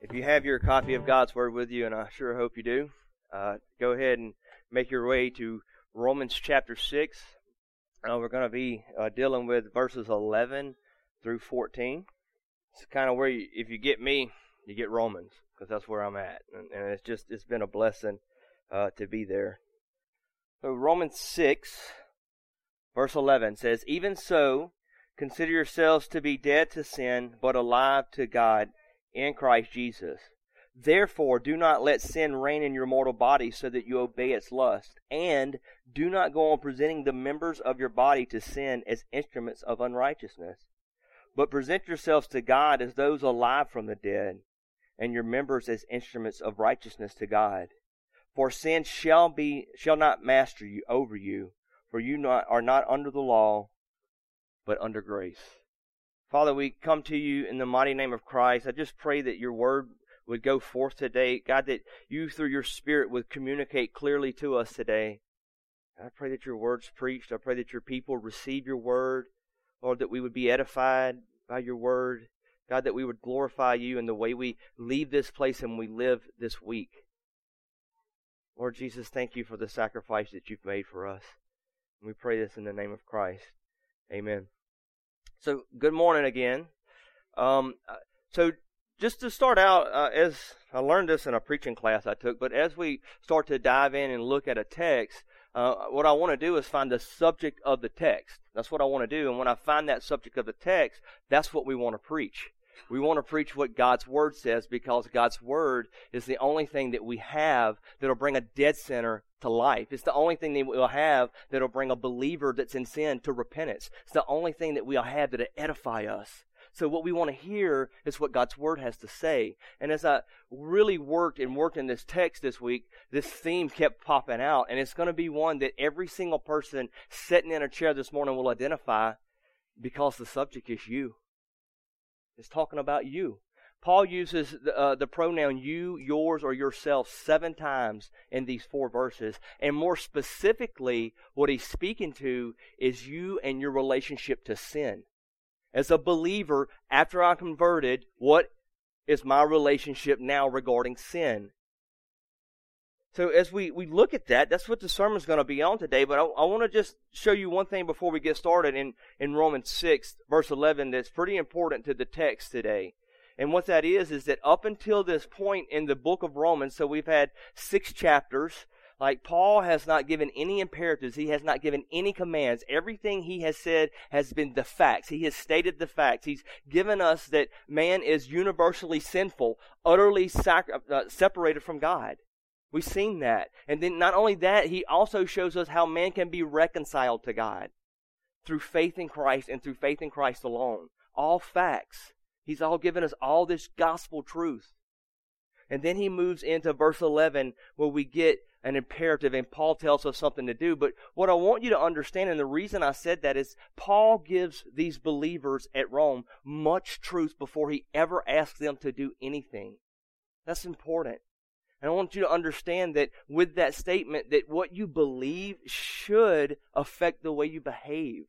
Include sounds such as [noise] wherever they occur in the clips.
If you have your copy of God's Word with you, and I sure hope you do, uh, go ahead and make your way to Romans chapter 6. Uh, we're going to be uh, dealing with verses 11 through 14. It's kind of where, you, if you get me, you get Romans, because that's where I'm at. And, and, it's just, it's been a blessing uh, to be there. So Romans 6, verse 11 says, Even so, consider yourselves to be dead to sin, but alive to God in Christ Jesus. Therefore, do not let sin reign in your mortal body so that you obey its lust. And do not go on presenting the members of your body to sin as instruments of unrighteousness. But present yourselves to God as those alive from the dead, and your members as instruments of righteousness to God. For sin shall be shall not master you over you, for you not, are not under the law, but under grace. Father, we come to you in the mighty name of Christ. I just pray that your word would go forth today. God, that you through your spirit would communicate clearly to us today. I pray that your word's preached. I pray that your people receive your word. Lord, that we would be edified by your word. God, that we would glorify you in the way we leave this place and we live this week. Lord Jesus, thank you for the sacrifice that you've made for us. And we pray this in the name of Christ. Amen. So, good morning again. Um, uh, so, just to start out, uh, as I learned this in a preaching class I took, but as we start to dive in and look at a text, uh, what I want to do is find the subject of the text. That's what I want to do. And when I find that subject of the text, that's what we want to preach. We want to preach what God's Word says because God's Word is the only thing that we have that'll bring a dead sinner to life. It's the only thing that we'll have that'll bring a believer that's in sin to repentance. It's the only thing that we'll have that'll edify us. So what we want to hear is what God's Word has to say. And as I really worked and worked in this text this week, this theme kept popping out. And it's going to be one that every single person sitting in a chair this morning will identify because the subject is you. It's talking about you. Paul uses the, uh, the, pronoun you, yours, or yourself seven times in these four verses. And more specifically, what he's speaking to is you and your relationship to sin. As a believer, after I'm converted, what is my relationship now regarding sin? So as we, we look at that, that's what the sermon is going to be on today. But I, I want to just show you one thing before we get started in, in Romans 6, verse 11, that's pretty important to the text today. And what that is, is that up until this point in the book of Romans, so we've had six chapters, like Paul has not given any imperatives. He has not given any commands. Everything he has said has been the facts. He has stated the facts. He's given us that man is universally sinful, utterly sac- uh, separated from God. We've seen that. And then not only that, he also shows us how man can be reconciled to God through faith in Christ and through faith in Christ alone. All facts. He's all given us all this gospel truth. And then he moves into verse 11 where we get an imperative and Paul tells us something to do. But what I want you to understand, and the reason I said that is Paul gives these believers at Rome much truth before he ever asks them to do anything. That's important. And I want you to understand that with that statement, that what you believe should affect the way you behave.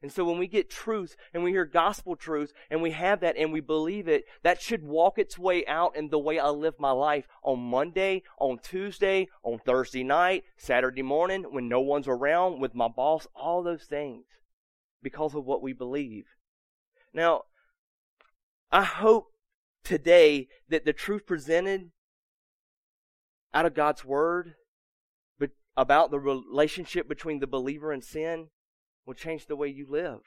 And so when we get truth and we hear gospel truth and we have that and we believe it, that should walk its way out in the way I live my life on Monday, on Tuesday, on Thursday night, Saturday morning, when no one's around, with my boss, all those things because of what we believe. Now, I hope today that the truth presented out of God's Word but about the relationship between the believer and sin will change the way you live.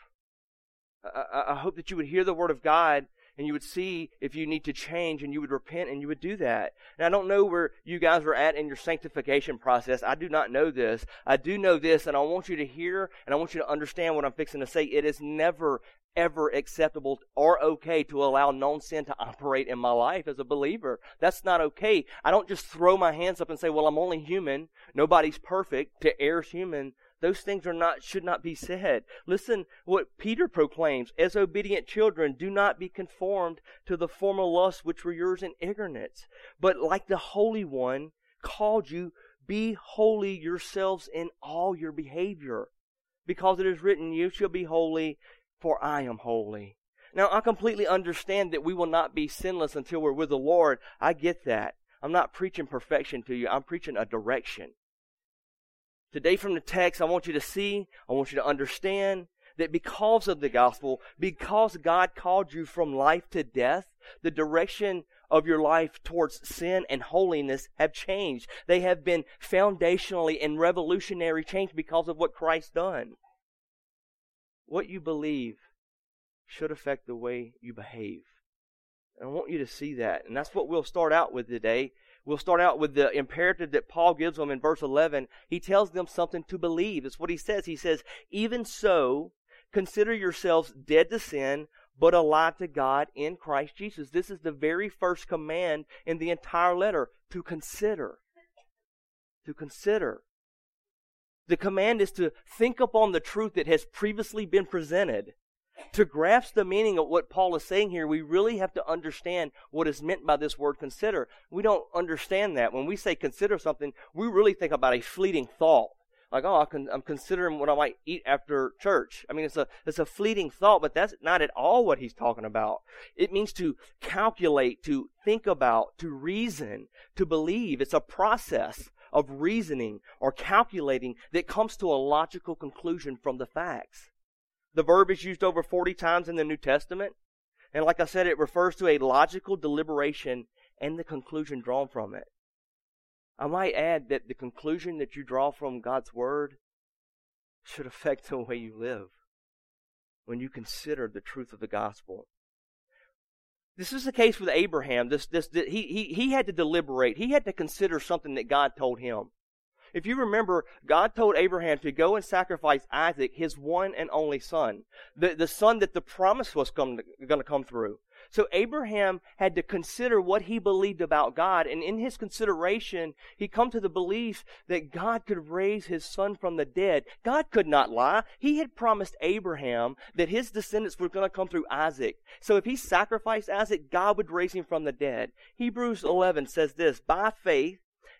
I, I, hope that you would hear the Word of God and you would see if you need to change and you would repent and you would do that. And I don't know where you guys are at in your sanctification process. I do not know this. I do know this and I want you to hear and I want you to understand what I'm fixing to say. It is never, ever acceptable or okay to allow known sin to operate in my life as a believer. That's not okay. I don't just throw my hands up and say, well, I'm only human. Nobody's perfect. To err's human. Those things are not, should not be said. Listen what Peter proclaims. As obedient children, do not be conformed to the former lusts which were yours in ignorance. But like the Holy One called you, be holy yourselves in all your behavior. Because it is written, you shall be holy, for I am holy. Now, I completely understand that we will not be sinless until we're with the Lord. I get that. I'm not preaching perfection to you. I'm preaching a direction. Today from the text, I want you to see, I want you to understand that because of the gospel, because God called you from life to death, the direction of your life towards sin and holiness have changed. They have been foundationally and revolutionary changed because of what Christ done. What you believe should affect the way you behave. And I want you to see that. And that's what we'll start out with today. We'll start out with the imperative that Paul gives them in verse 11. He tells them something to believe. That's what he says. He says, Even so, consider yourselves dead to sin, but alive to God in Christ Jesus. This is the very first command in the entire letter to consider. To consider. The command is to think upon the truth that has previously been presented to grasp the meaning of what Paul is saying here, we really have to understand what is meant by this word consider. We don't understand that. When we say consider something, we really think about a fleeting thought. Like, oh, I'm considering what I might eat after church. I mean, it's a, it's a fleeting thought, but that's not at all what he's talking about. It means to calculate, to think about, to reason, to believe. It's a process of reasoning or calculating that comes to a logical conclusion from the facts. The verb is used over 40 times in the New Testament. And like I said, it refers to a logical deliberation and the conclusion drawn from it. I might add that the conclusion that you draw from God's Word should [laughs] affect the way you live when you consider the truth of the gospel. This is the case with Abraham. This, this, this he, he, he had to deliberate. He had to consider something that God told him. If you remember, God told Abraham to go and sacrifice Isaac, his one and only son, the, the son that the promise was going to come through. So Abraham had to consider what he believed about God, and in his consideration, he come to the belief that God could raise his son from the dead. God could not lie. He had promised Abraham that his descendants were going to come through Isaac. So if he sacrificed Isaac, God would raise him from the dead. Hebrews 11 says this, by faith,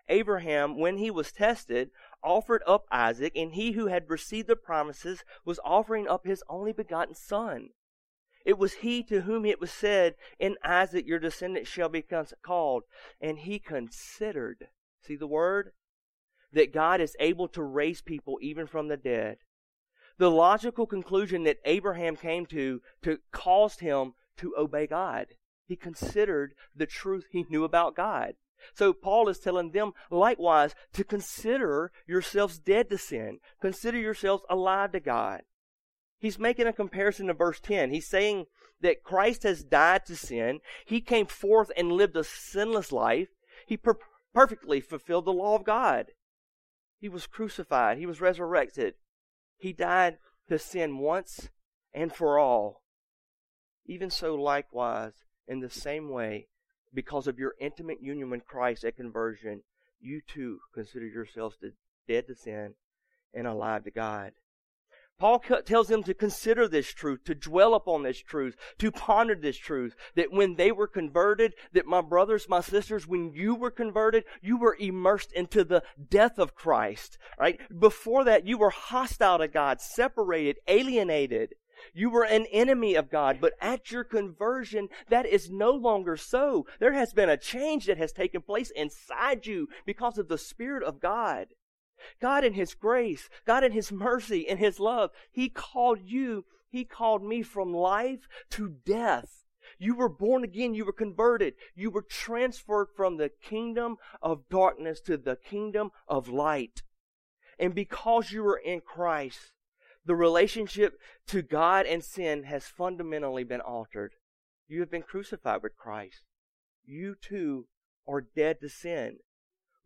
Abraham, when he was tested, offered up Isaac, and he who had received the promises was offering up his only begotten son. It was he to whom it was said, In Isaac your descendants shall be called. And he considered, see the word? That God is able to raise people even from the dead. The logical conclusion that Abraham came to, to caused him to obey God. He considered the truth he knew about God. So Paul is telling them likewise to consider yourselves dead to sin. Consider yourselves alive to God. He's making a comparison to verse 10. He's saying that Christ has died to sin. He came forth and lived a sinless life. He per- perfectly fulfilled the law of God. He was crucified. He was resurrected. He died to sin once and for all. Even so, likewise, in the same way, because of your intimate union with Christ at conversion, you too consider yourselves dead to sin and alive to God. Paul tells them to consider this truth, to dwell upon this truth, to ponder this truth, that when they were converted, that my brothers, my sisters, when you were converted, you were immersed into the death of Christ, right? Before that, you were hostile to God, separated, alienated. You were an enemy of God, but at your conversion, that is no longer so. There has been a change that has taken place inside you because of the Spirit of God. God in His grace, God in His mercy in His love, He called you, He called me from life to death. You were born again. You were converted. You were transferred from the kingdom of darkness to the kingdom of light. And because you were in Christ, the relationship to God and sin has fundamentally been altered. You have been crucified with Christ. You too are dead to sin.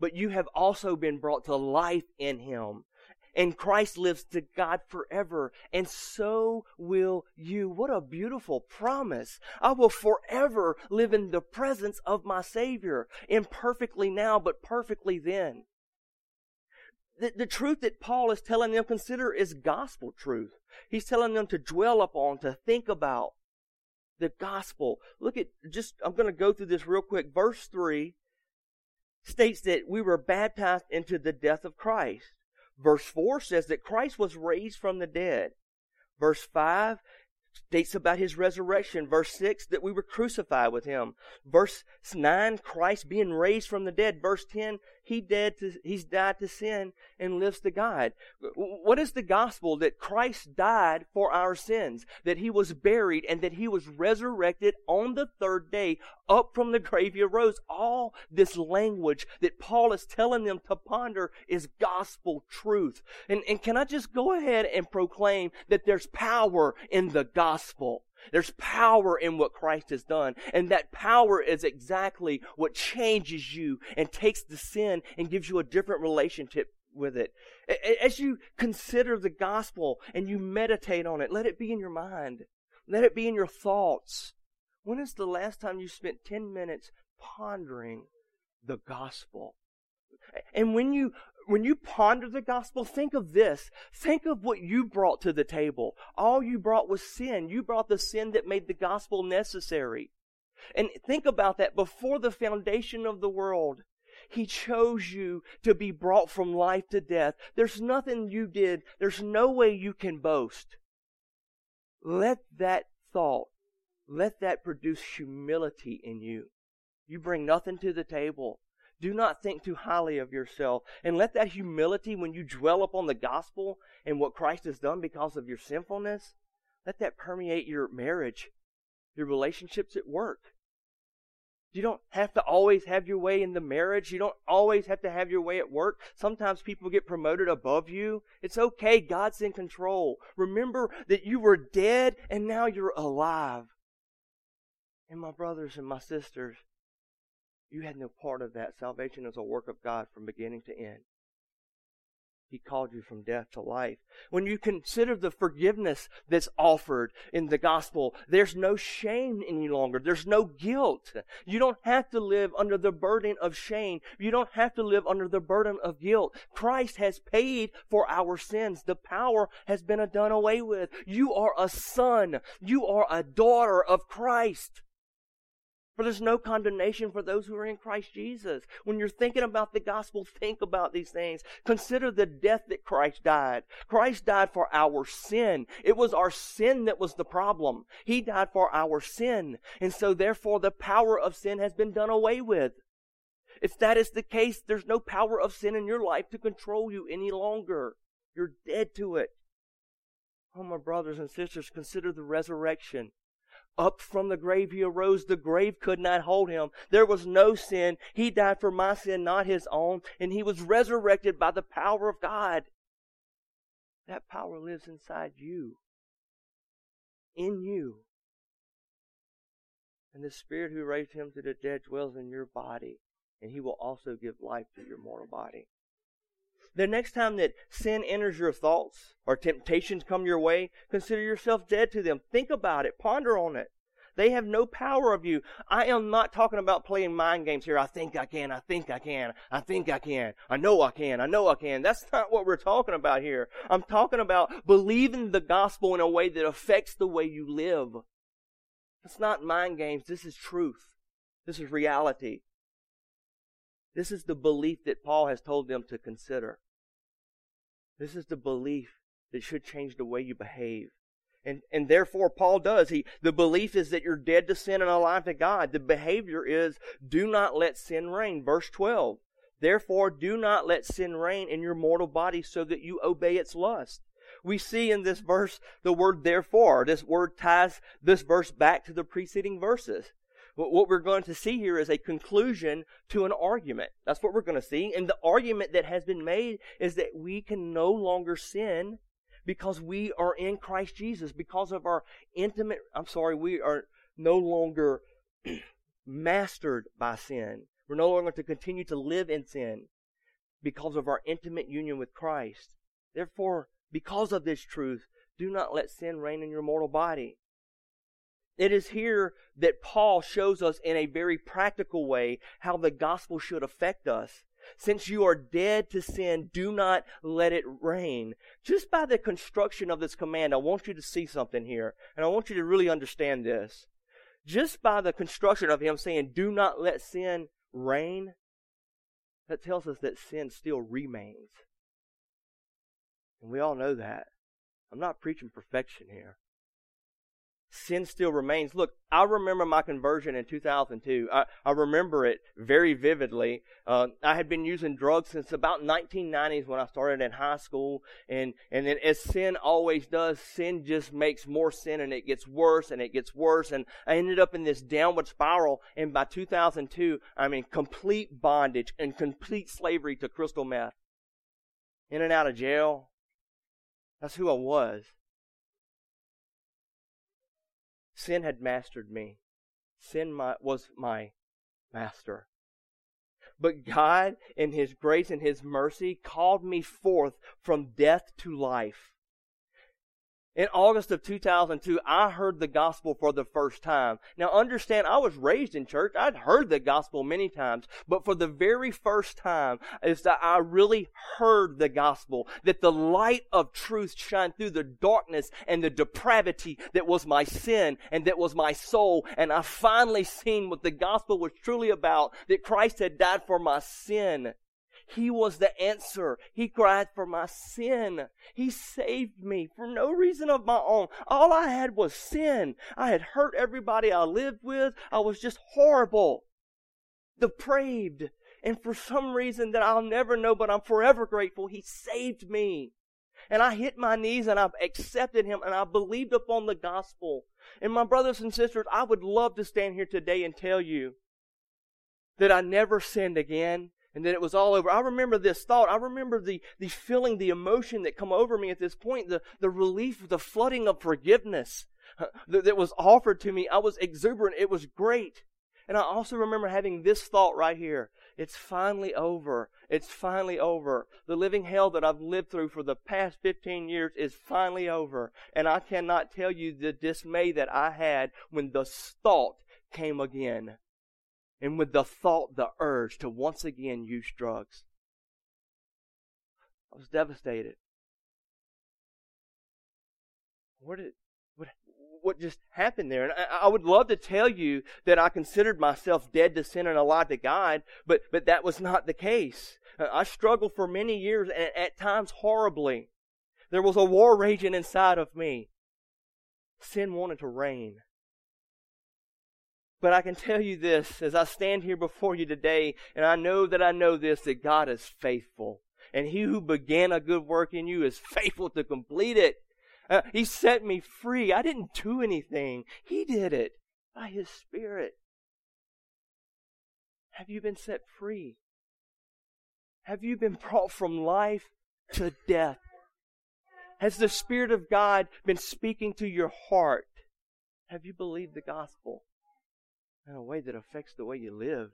But you have also been brought to life in Him. And Christ lives to God forever. And so will you. What a beautiful promise. I will forever live in the presence of my Savior. Imperfectly now, but perfectly then the, the truth that Paul is telling them consider is gospel truth. He's telling them to dwell upon, to think about the gospel. Look at just, I'm going to go through this real quick. Verse 3 states that we were baptized into the death of Christ. Verse 4 says that Christ was raised from the dead. Verse 5 states about his resurrection. Verse 6, that we were crucified with him. Verse 9, Christ being raised from the dead. Verse 10, he dead to, he's died to sin and lives to God. What is the gospel? That Christ died for our sins, that he was buried, and that he was resurrected on the third day, up from the grave he arose. All this language that Paul is telling them to ponder is gospel truth. And, and can I just go ahead and proclaim that there's power in the gospel? There's power in what Christ has done. And that power is exactly what changes you and takes the sin and gives you a different relationship with it. As you consider the gospel and you meditate on it, let it be in your mind. Let it be in your thoughts. When is the last time you spent 10 minutes pondering the gospel? And when you when you ponder the gospel, think of this. Think of what you brought to the table. All you brought was sin. You brought the sin that made the gospel necessary. And think about that before the foundation of the world. He chose you to be brought from life to death. There's nothing you did. There's no way you can boast. Let that thought, let that produce humility in you. You bring nothing to the table. Do not think too highly of yourself. And let that humility, when you dwell upon the gospel and what Christ has done because of your sinfulness, let that permeate your marriage, your relationships at work. You don't have to always have your way in the marriage. You don't always have to have your way at work. Sometimes people get promoted above you. It's okay. God's in control. Remember that you were dead and now you're alive. And my brothers and my sisters, you had no part of that. Salvation is a work of God from beginning to end. He called you from death to life. When you consider the forgiveness that's offered in the gospel, there's no shame any longer. There's no guilt. You don't have to live under the burden of shame. You don't have to live under the burden of guilt. Christ has paid for our sins. The power has been done away with. You are a son. You are a daughter of Christ. For there's no condemnation for those who are in Christ Jesus. When you're thinking about the gospel, think about these things. Consider the death that Christ died. Christ died for our sin. It was our sin that was the problem. He died for our sin. And so therefore the power of sin has been done away with. If that is the case, there's no power of sin in your life to control you any longer. You're dead to it. Oh, my brothers and sisters, consider the resurrection. Up from the grave he arose. The grave could not hold him. There was no sin. He died for my sin, not his own. And he was resurrected by the power of God. That power lives inside you. In you. And the Spirit who raised him to the dead dwells in your body. And he will also give life to your mortal body. The next time that sin enters your thoughts or temptations come your way, consider yourself dead to them. Think about it. Ponder on it. They have no power of you. I am not talking about playing mind games here. I think I can. I think I can. I think I can. I know I can. I know I can. That's not what we're talking about here. I'm talking about believing the gospel in a way that affects the way you live. It's not mind games. This is truth. This is reality. This is the belief that Paul has told them to consider. This is the belief that should change the way you behave. And, and therefore, Paul does. He, the belief is that you're dead to sin and alive to God. The behavior is, do not let sin reign. Verse 12. Therefore, do not let sin reign in your mortal body so that you obey its lust. We see in this verse the word therefore. This word ties this verse back to the preceding verses. What we're going to see here is a conclusion to an argument. That's what we're going to see. And the argument that has been made is that we can no longer sin because we are in Christ Jesus, because of our intimate, I'm sorry, we are no longer [clears throat] mastered by sin. We're no longer to continue to live in sin because of our intimate union with Christ. Therefore, because of this truth, do not let sin reign in your mortal body. It is here that Paul shows us in a very practical way how the gospel should affect us. Since you are dead to sin, do not let it reign. Just by the construction of this command, I want you to see something here, and I want you to really understand this. Just by the construction of him saying, do not let sin reign, that tells us that sin still remains. And we all know that. I'm not preaching perfection here. Sin still remains. Look, I remember my conversion in 2002. I, I remember it very vividly. Uh, I had been using drugs since about 1990s when I started in high school. And, and then as sin always does, sin just makes more sin and it gets worse and it gets worse. And I ended up in this downward spiral. And by 2002, I'm in complete bondage and complete slavery to crystal meth. In and out of jail. That's who I was. Sin had mastered me. Sin my, was my master. But God, in His grace and His mercy, called me forth from death to life. In August of 2002, I heard the gospel for the first time. Now understand, I was raised in church. I'd heard the gospel many times, but for the very first time is that I really heard the gospel, that the light of truth shined through the darkness and the depravity that was my sin and that was my soul. And I finally seen what the gospel was truly about, that Christ had died for my sin he was the answer. He cried for my sin. He saved me for no reason of my own. All I had was sin. I had hurt everybody I lived with. I was just horrible, depraved. And for some reason that I'll never know, but I'm forever grateful, He saved me. And I hit my knees and I've accepted Him and I believed upon the gospel. And my brothers and sisters, I would love to stand here today and tell you that I never sinned again and then it was all over. I remember this thought. I remember the, the feeling, the emotion that come over me at this point, the, the relief, the flooding of forgiveness that, that was offered to me. I was exuberant. It was great. And I also remember having this thought right here. It's finally over. It's finally over. The living hell that I've lived through for the past 15 years is finally over. And I cannot tell you the dismay that I had when the thought came again and with the thought, the urge to once again use drugs. I was devastated. What did what what just happened there? And I, I, would love to tell you that I considered myself dead to sin and alive to God, but but that was not the case. Uh, I struggled for many years and at times horribly. There was a war raging inside of me. Sin wanted to reign. But I can tell you this as I stand here before you today, and I know that I know this that God is faithful. And he who began a good work in you is faithful to complete it. Uh, he set me free. I didn't do anything, He did it by His Spirit. Have you been set free? Have you been brought from life to death? Has the Spirit of God been speaking to your heart? Have you believed the gospel? In a way that affects the way you live.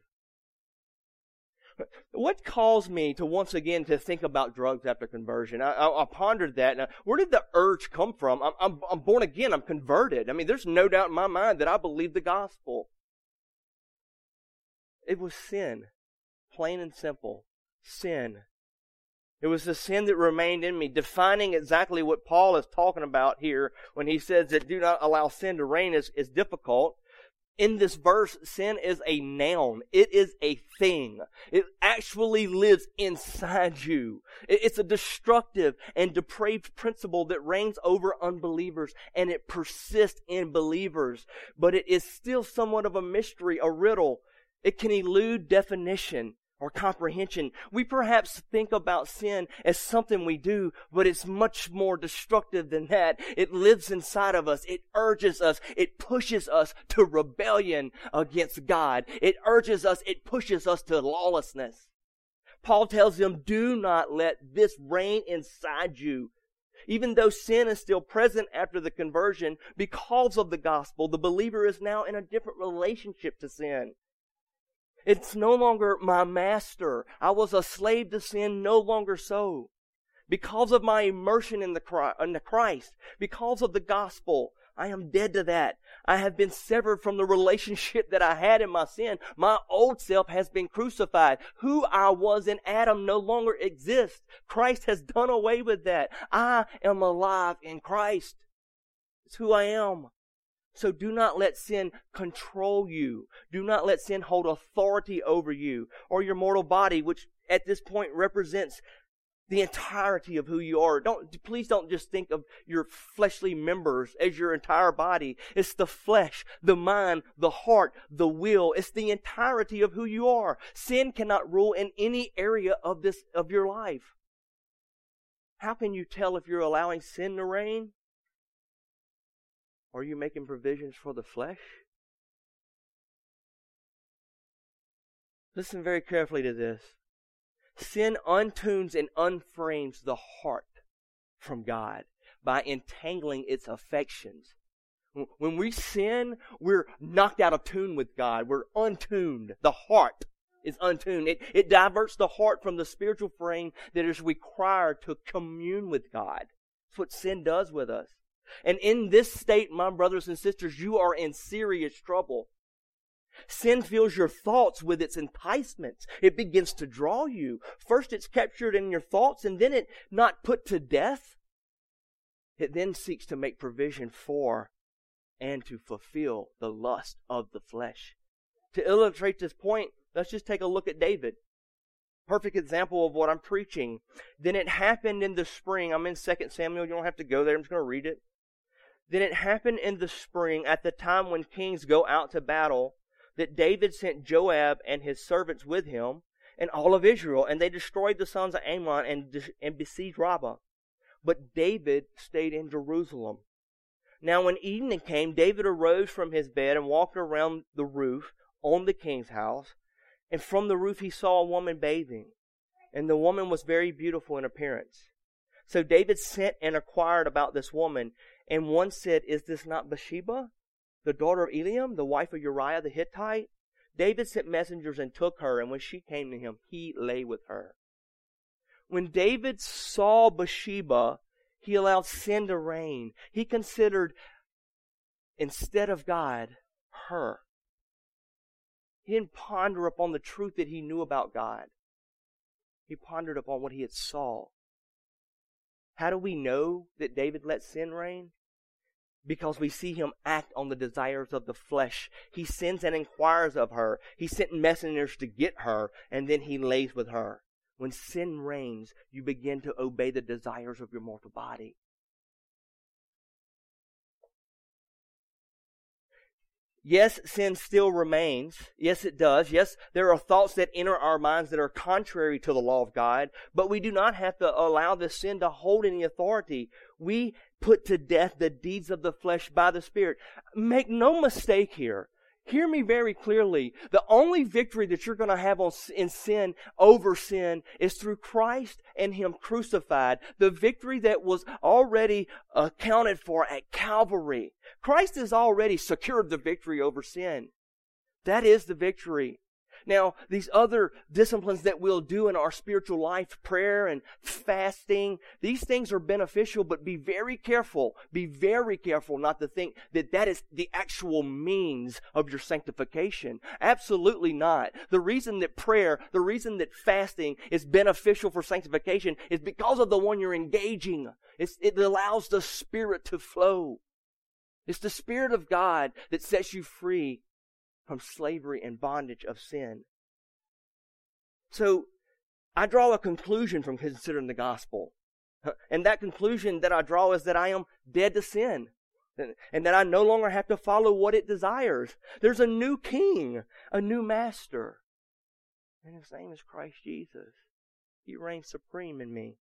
What caused me to once again to think about drugs after conversion? I, I, I pondered that. Now, where did the urge come from? I'm, I'm, I'm born again. I'm converted. I mean, there's no doubt in my mind that I believe the gospel. It was sin, plain and simple. Sin. It was the sin that remained in me, defining exactly what Paul is talking about here when he says that do not allow sin to reign is, is difficult in this verse, sin is a noun. It is a thing. It actually lives inside you. It's a destructive and depraved principle that reigns over unbelievers and it persists in believers. But it is still somewhat of a mystery, a riddle. It can elude definition or comprehension. We perhaps think about sin as something we do, but it's much more destructive than that. It lives inside of us. It urges us. It pushes us to rebellion against God. It urges us. It pushes us to lawlessness. Paul tells them, do not let this reign inside you. Even though sin is still present after the conversion, because of the gospel, the believer is now in a different relationship to sin. It's no longer my master. I was a slave to sin, no longer so. Because of my immersion in the Christ, because of the gospel, I am dead to that. I have been severed from the relationship that I had in my sin. My old self has been crucified. Who I was in Adam no longer exists. Christ has done away with that. I am alive in Christ. It's who I am. So do not let sin control you. Do not let sin hold authority over you or your mortal body, which at this point represents the entirety of who you are. Don't, please don't just think of your fleshly members as your entire body. It's the flesh, the mind, the heart, the will. It's the entirety of who you are. Sin cannot rule in any area of this, of your life. How can you tell if you're allowing sin to reign? Are you making provisions for the flesh? Listen very carefully to this. Sin untunes and unframes the heart from God by entangling its affections. When we sin, we're knocked out of tune with God. We're untuned. The heart is untuned. It, it diverts the heart from the spiritual frame that is required to commune with God. That's what sin does with us. And in this state, my brothers and sisters, you are in serious trouble. Sin fills your thoughts with its enticements. It begins to draw you. First, it's captured in your thoughts, and then it not put to death. It then seeks to make provision for and to fulfill the lust of the flesh. To illustrate this point, let's just take a look at David. Perfect example of what I'm preaching. Then it happened in the spring. I'm in 2 Samuel. You don't have to go there. I'm just going to read it. Then it happened in the spring at the time when kings go out to battle that David sent Joab and his servants with him and all of Israel, and they destroyed the sons of Ammon and, and besieged Rabbah. But David stayed in Jerusalem. Now, when evening came, David arose from his bed and walked around the roof on the king's house. And from the roof he saw a woman bathing, and the woman was very beautiful in appearance. So David sent and inquired about this woman, and one said, Is this not Bathsheba, the daughter of Eliam, the wife of Uriah the Hittite? David sent messengers and took her, and when she came to him, he lay with her. When David saw Bathsheba, he allowed sin to reign. He considered, instead of God, her. He didn't ponder upon the truth that he knew about God. He pondered upon what he had saw. How do we know that David let sin reign? because we see him act on the desires of the flesh. He sends and inquires of her. He sent messengers to get her, and then he lays with her. When sin reigns, you begin to obey the desires of your mortal body. Yes, sin still remains. Yes, it does. Yes, there are thoughts that enter our minds that are contrary to the law of God, but we do not have to allow this sin to hold any authority. We put to death the deeds of the flesh by the Spirit. Make no mistake here. Hear me very clearly. The only victory that you're going to have on, in sin over sin is through Christ and Him crucified. The victory that was already accounted for at Calvary. Christ has already secured the victory over sin. That is the victory. Now, these other disciplines that we'll do in our spiritual life, prayer and fasting, these things are beneficial, but be very careful, be very careful not to think that that is the actual means of your sanctification. Absolutely not. The reason that prayer, the reason that fasting is beneficial for sanctification is because of the one you're engaging. It's, it allows the Spirit to flow. It's the Spirit of God that sets you free from slavery and bondage of sin. So, I draw a conclusion from considering the gospel. And that conclusion that I draw is that I am dead to sin. And that I no longer have to follow what it desires. There's a new king, a new master. And his name is Christ Jesus. He reigns supreme in me.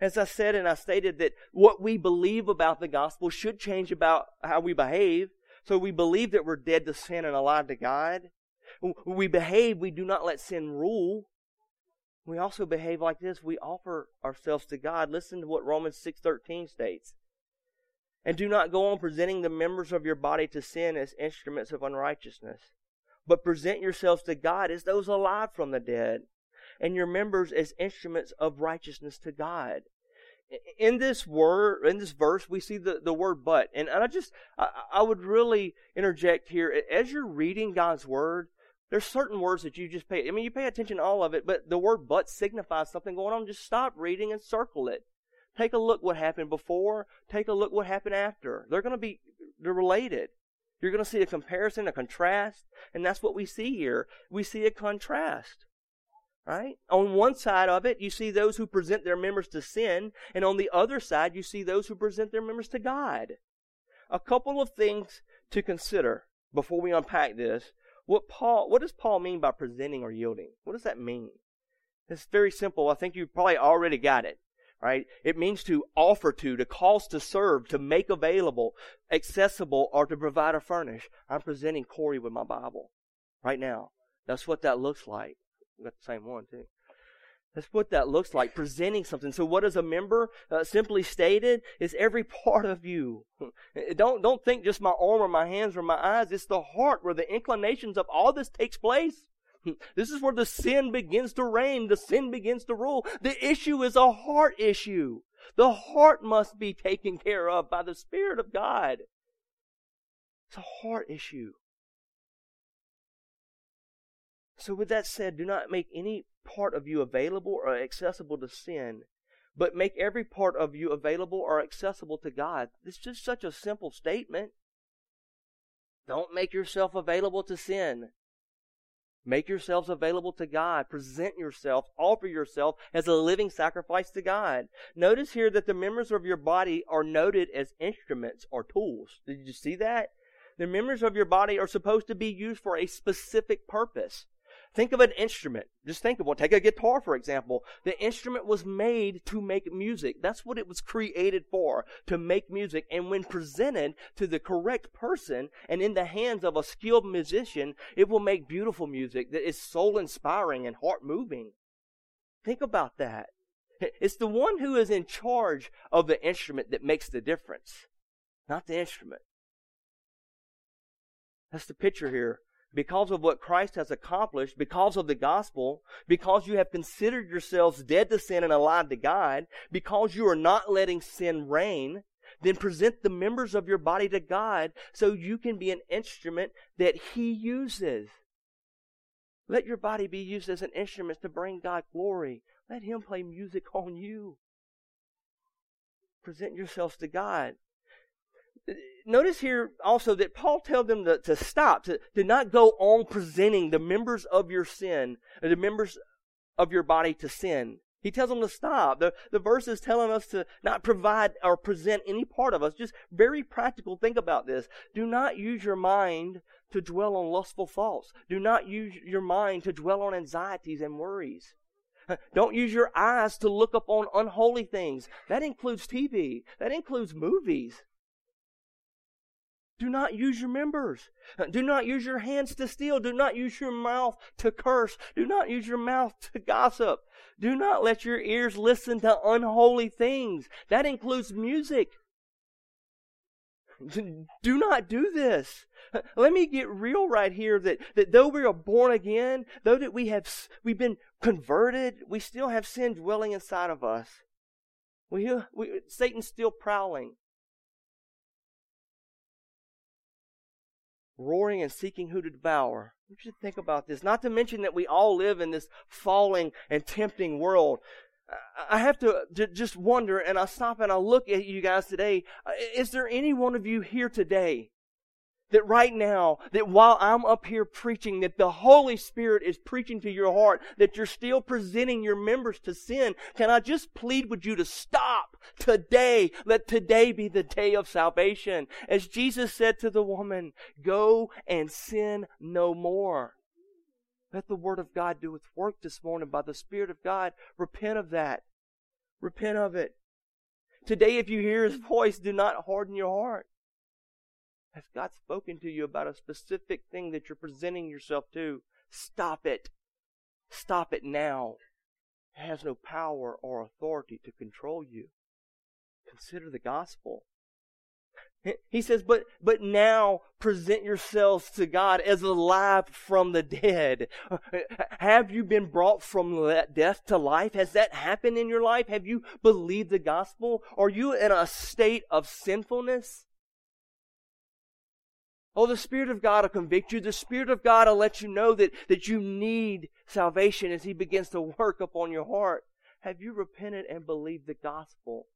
As I said and I stated that what we believe about the gospel should change about how we behave. So we believe that we're dead to sin and alive to God. We behave, we do not let sin rule. We also behave like this. We offer ourselves to God. Listen to what Romans 6:13 states. And do not go on presenting the members of your body to sin as instruments of unrighteousness, but present yourselves to God as those alive from the dead, and your members as instruments of righteousness to God in this word, in this verse, we see the, the word but. And I just, I, I would really interject here. As you're reading God's word, there's certain words that you just pay, I mean, you pay attention to all of it, but the word but signifies something going on. Just stop reading and circle it. Take a look what happened before. Take a look what happened after. They're going to be, they're related. You're going to see a comparison, a contrast, and that's what we see here. We see a contrast. Right? On one side of it, you see those who present their members to sin, and on the other side, you see those who present their members to God. A couple of things to consider before we unpack this. What Paul, what does Paul mean by presenting or yielding? What does that mean? It's very simple. I think you probably already got it. Right? It means to offer to, to cause to serve, to make available, accessible, or to provide or furnish. I'm presenting Corey with my Bible right now. That's what that looks like. We got the same one too. That's what that looks like, presenting something. So, what is a member? Uh, simply stated, is every part of you. don't don't think just my arm or my hands or my eyes. It's the heart where the inclinations of all this takes place. [laughs] This is where the sin begins to reign. The sin begins to rule. The issue is a heart issue. The heart must be taken care of by the Spirit of God. It's a heart issue. So, with that said, do not make any part of you available or accessible to sin, but make every part of you available or accessible to God. It's just such a simple statement. Don't make yourself available to sin. Make yourselves available to God. Present yourself, offer yourself as a living sacrifice to God. Notice here that the members of your body are noted as instruments or tools. Did you see that? The members of your body are supposed to be used for a specific purpose. Think of an instrument. Just think of one. Take a guitar, for example. The instrument was made to make music. That's what it was created for, to make music. And when presented to the correct person and in the hands of a skilled musician, it will make beautiful music that is soul inspiring and heart moving. Think about that. It's the one who is in charge of the instrument that makes the difference, not the instrument. That's the picture here because of what Christ has accomplished, because of the gospel, because you have considered yourselves dead to sin and alive to God, because you are not letting sin reign, then present the members of your body to God so you can be an instrument that He uses. Let your body be used as an instrument to bring God glory. Let Him play music [laughs] on you. Present yourselves to God notice here also that Paul tells them to, to stop, to, to not go on presenting the members of your sin, the members of your body to sin. He tells them to stop. The, the verse is telling us to not provide or present any part of us. Just very practical. Think about this. Do not use your mind to dwell on lustful thoughts. Do not use your mind to dwell on anxieties and worries. [laughs] Don't use your eyes to look up on unholy things. That includes TV. That includes movies. Do not use your members. Uh, do not use your hands to steal. Do not use your mouth to curse. Do not use your mouth to gossip. Do not let your ears listen to unholy things. That includes music. Do not do this. Uh, let me get real right here that, that though we are born again, though that we have, we've been converted, we still have sin dwelling inside of us. We, uh, we, Satan's still prowling. Roaring and seeking who to devour. You should think about this. Not to mention that we all live in this falling and tempting world. I have to just wonder, and I stop and I look at you guys today. Uh, is there any one of you here today that right now, that while I'm up here preaching, that the Holy Spirit is preaching to your heart, that you're still presenting your members to sin, can I just plead with you to stop today? Let today be the day of salvation. As Jesus said to the woman, go and sin no more. Let the Word of God do its work this morning by the Spirit of God. Repent of that. Repent of it. Today, if you hear His voice, do not harden your heart. Has God spoken to you about a specific thing that you're presenting yourself to? Stop it. Stop it now. It has no power or authority to control you. Consider the gospel. He says, but, but now present yourselves to God as alive from the dead. Have you been brought from death to life? Has that happened in your life? Have you believed the gospel? Are you in a state of sinfulness? Oh, the Spirit of God will convict you. The Spirit of God will let you know that, that you need salvation as He begins to work upon your heart. Have you repented and believed the gospel?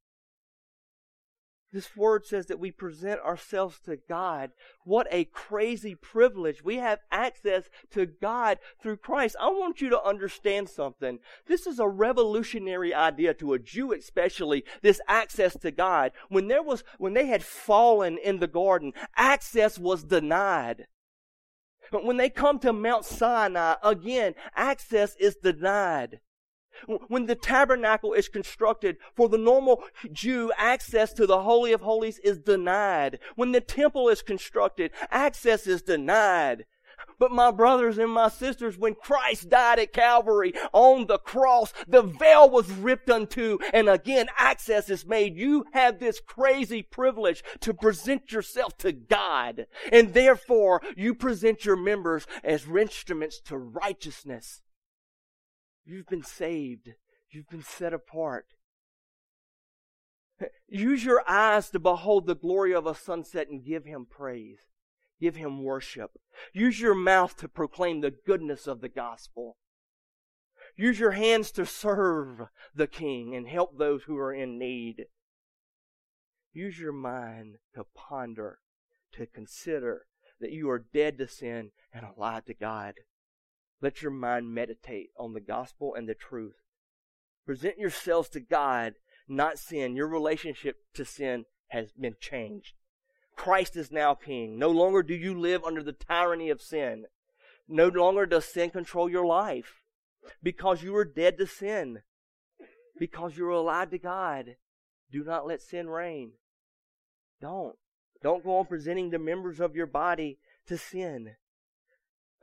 This word says that we present ourselves to God. What a crazy privilege. We have access to God through Christ. I want you to understand something. This is a revolutionary idea to a Jew especially, this access to God. When there was, when they had fallen in the garden, access was denied. But when they come to Mount Sinai, again, access is denied. When the tabernacle is constructed, for the normal Jew, access to the Holy of Holies is denied. When the temple is constructed, access is denied. But my brothers and my sisters, when Christ died at Calvary on the cross, the veil was ripped unto and again access is made. You have this crazy privilege to present yourself to God and therefore you present your members as instruments to righteousness. You've been saved. You've been set apart. [laughs] Use your eyes to behold the glory of a sunset and give him praise. Give him worship. Use your mouth to proclaim the goodness of the gospel. Use your hands to serve the king and help those who are in need. Use your mind to ponder, to consider that you are dead to sin and alive to God. Let your mind meditate on the gospel and the truth. Present yourselves to God, not sin. Your relationship to sin has been changed. Christ is now king. No longer do you live under the tyranny of sin. No longer does sin control your life because you are dead to sin, because you're alive to God. Do not let sin reign. Don't. Don't go on presenting the members of your body to sin.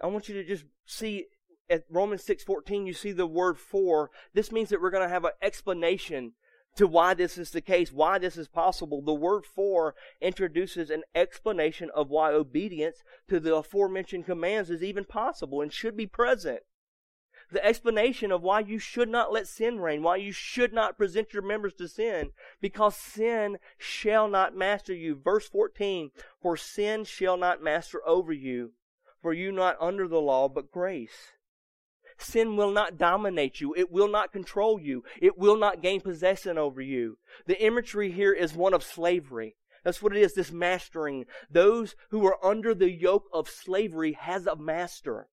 I want you to just see at Romans 6:14 you see the word for. This means that we're going to have an explanation to why this is the case, why this is possible. The word for introduces an explanation of why obedience to the aforementioned commands is even possible and should be present. The explanation of why you should not let sin reign, why you should not present your members to sin, because sin shall not master you. Verse 14, for sin shall not master over you for you not under the law, but grace. Sin will not dominate you. It will not control you. It will not gain possession over you. The imagery here is one of slavery. That's what it is, this mastering. Those who are under the yoke of slavery has a master.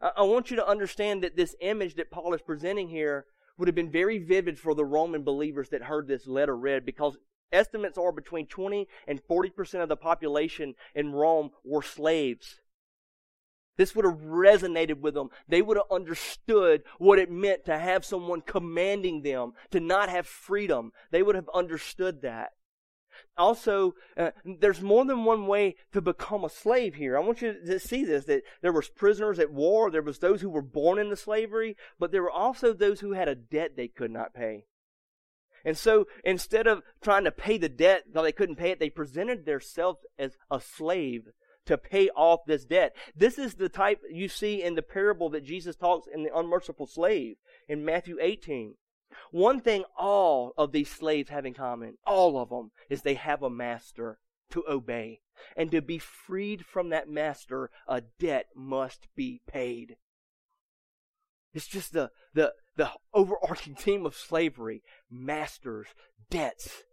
I want you to understand that this image that Paul is presenting here would have been very vivid for the Roman believers that heard this letter read because Estimates are between 20 and 40% of the population in Rome were slaves. This would have resonated with them. They would have understood what it meant to have someone commanding them, to not have freedom. They would have understood that. Also, uh, there's more than one way to become a slave here. I want you to see this, that there was prisoners at war, there was those who were born into slavery, but there were also those who had a debt they could not pay. And so instead of trying to pay the debt, though they couldn't pay it, they presented themselves as a slave to pay off this debt. This is the type you see in the parable that Jesus talks in the unmerciful slave in Matthew 18. One thing all of these slaves have in common, all of them, is they have a master to obey. And to be freed from that master, a debt must be paid. It's just the, the, the overarching [laughs] theme of slavery masters, debts,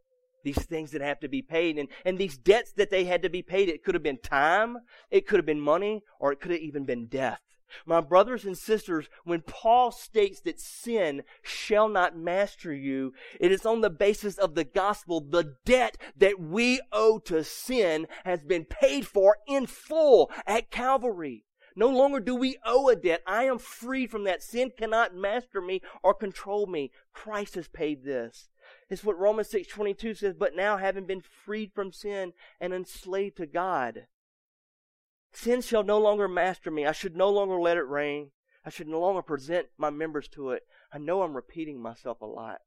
these things that have to be paid. And, and these debts that they had to be paid, it could have been time, it could have been money, or it could have even been death. My brothers and sisters, when Paul states that sin shall not master you, it is on the basis of the gospel. The debt that we owe to sin has been paid for in full at Calvary. No longer do we owe a debt. I am free from that. Sin cannot master me or control me. Christ has paid this. It's what Romans 6:22 says, "But now having been freed from sin and enslaved to God, sin shall no longer master me. I should no longer let it reign. I should no longer present my members to it." I know I'm repeating myself a lot.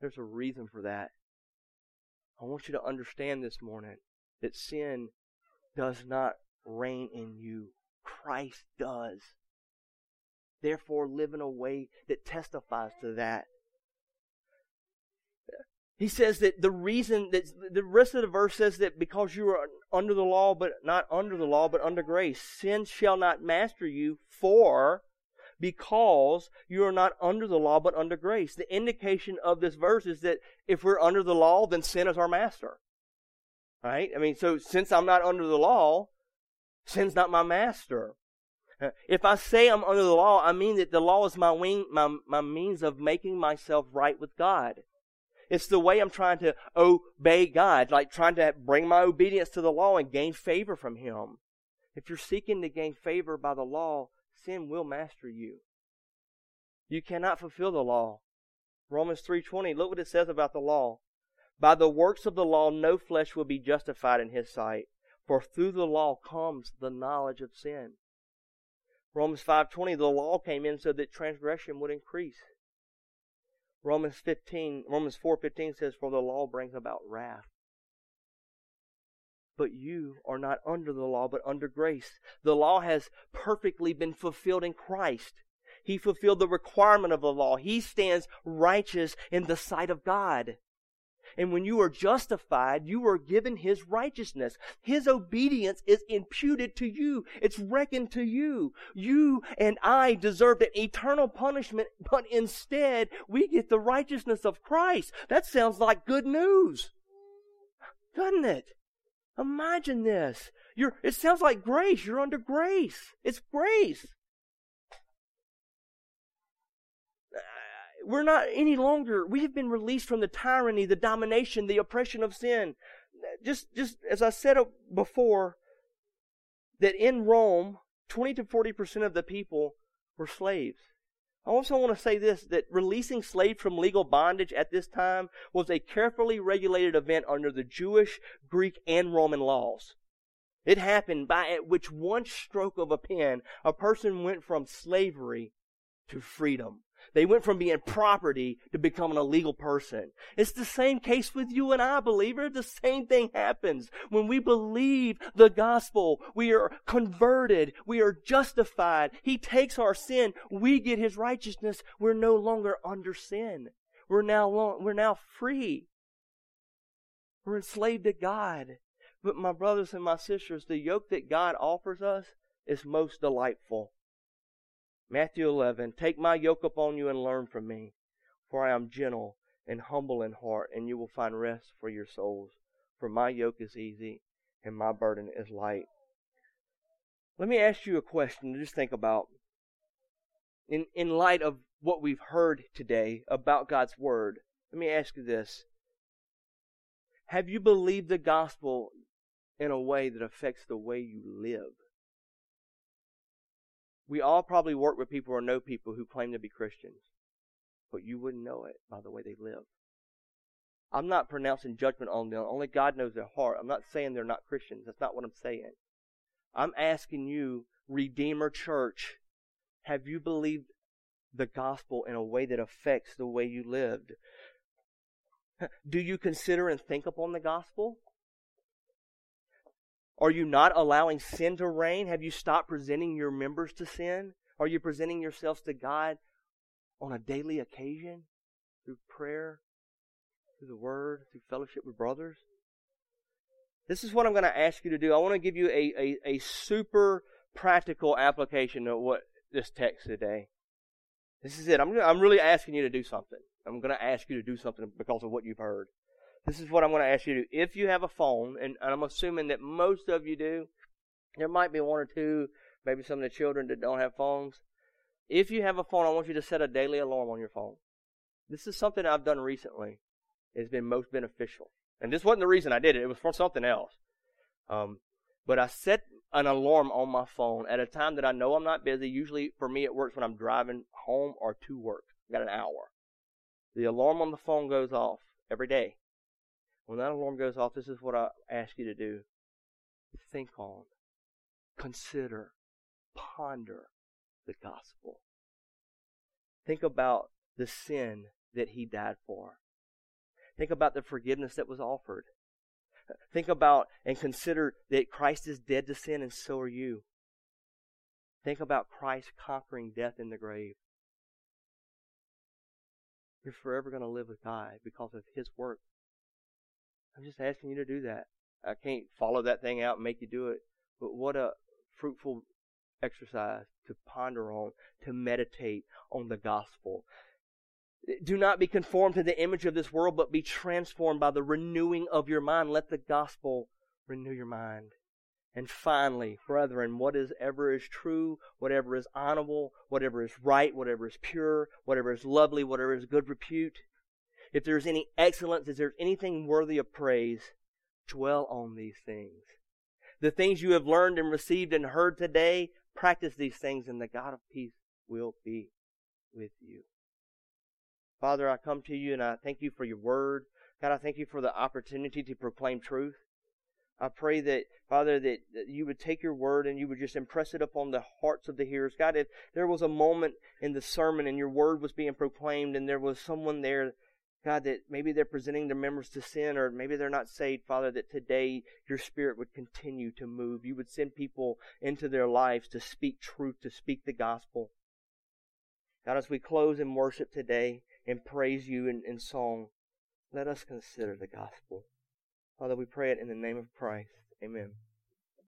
There's a reason for that. I want you to understand this morning that sin does not reign in you. Christ does. Therefore, live in a way that testifies to that. He says that the reason that the rest of the verse says that because you are under the law, but not under the law, but under grace, sin shall not master you, for because you are not under the law but under grace. The indication of this verse is that if we're under the law, then sin is our master. Right? I mean, so since I'm not under the law, sin's not my master. If I say I'm under the law, I mean that the law is my wing, my, my means of making myself right with God. It's the way I'm trying to obey God, like trying to bring my obedience to the law and gain favor from Him. If you're seeking to gain favor by the law, sin will master you. You cannot fulfill the law. Romans 3:20, look what it says about the law. By the works of the law no flesh will be justified in his sight, for through the law comes the knowledge of sin. Romans 5:20 the law came in so that transgression would increase. Romans 15 Romans 4:15 says for the law brings about wrath. But you are not under the law but under grace. The law has perfectly been fulfilled in Christ. He fulfilled the requirement of the law. He stands righteous in the sight of God. And when you are justified, you are given His righteousness. His obedience is imputed to you. It's reckoned to you. You and I deserved an eternal punishment, but instead we get the righteousness of Christ. That sounds like good news. Doesn't it? Imagine this. You're, it sounds like grace. You're under grace. It's grace. We're not any longer, we have been released from the tyranny, the domination, the oppression of sin. Just, just as I said before, that in Rome, 20 to 40% of the people were slaves. I also want to say this that releasing slaves from legal bondage at this time was a carefully regulated event under the Jewish, Greek, and Roman laws. It happened by at which one stroke of a pen, a person went from slavery to freedom. They went from being property to becoming a legal person. It's the same case with you and I, believer. The same thing happens. When we believe the gospel, we are converted. We are justified. He takes our sin. We get his righteousness. We're no longer under sin. We're now, we're now free. We're enslaved to God. But my brothers and my sisters, the yoke that God offers us is most delightful. Matthew 11, Take my yoke upon you and learn from me, for I am gentle and humble in heart, and you will find rest for your souls. For my yoke is easy and my burden is light. Let me ask you a question to just think about. In, in light of what we've heard today about God's Word, let me ask you this. Have you believed the gospel in a way that affects the way you live? We all probably work with people or know people who claim to be Christians, but you wouldn't know it by the way they live. I'm not pronouncing judgment on them. Only God knows their heart. I'm not saying they're not Christians. That's not what I'm saying. I'm asking you, Redeemer Church, have you believed the gospel in a way that affects the way you lived? [laughs] Do you consider and think upon the gospel? Are you not allowing sin to reign? Have you stopped presenting your members to sin? Are you presenting yourselves to God on a daily occasion through prayer, through the Word, through fellowship with brothers? This is what I'm going to ask you to do. I want to give you a, a, a super practical application of what this text today. This is it. I'm, I'm really asking you to do something. I'm going to ask you to do something because of what you've heard. This is what I'm going to ask you to do. If you have a phone, and, I'm assuming that most of you do, there might be one or two, maybe some of the children that don't have phones. If you have a phone, I want you to set a daily alarm on your phone. This is something I've done recently. It's been most beneficial. And this wasn't the reason I did it. It was for something else. Um, but I set an alarm on my phone at a time that I know I'm not busy. Usually for me it works when I'm driving home or to work. I've got an hour. The alarm on the phone goes off every day. When that alarm goes off, this is what I ask you to do. Think on, consider, ponder the gospel. Think about the sin that he died for. Think about the forgiveness that was offered. Think about and consider that Christ is dead to sin and so are you. Think about Christ conquering death in the grave. You're forever going to live with God because of his work I'm just asking you to do that. I can't follow that thing out and make you do it. But what a fruitful exercise, to ponder on, to meditate on the gospel. Do not be conformed to the image of this world, but be transformed by the renewing of your mind. Let the gospel renew your mind. And finally, brethren, what is ever is true, whatever is honorable, whatever is right, whatever is pure, whatever is lovely, whatever is good repute, if there's any excellence, if there's anything worthy of praise, dwell on these things. The things you have learned and received and heard today, practice these things, and the God of peace will be with you. Father, I come to you and I thank you for your word. God, I thank you for the opportunity to proclaim truth. I pray that, Father, that, that, you would take your word and you would just impress it upon the hearts of the hearers. God, if there was a moment in the sermon and your word was being proclaimed and there was someone there, God, that maybe they're presenting their members to sin or maybe they're not saved, Father, that today your spirit would continue to move. You would send people into their lives to speak truth, to speak the gospel. God, as we close in worship today and praise you in, in song, let us consider the gospel. Father, we pray it in the name of Christ. Amen.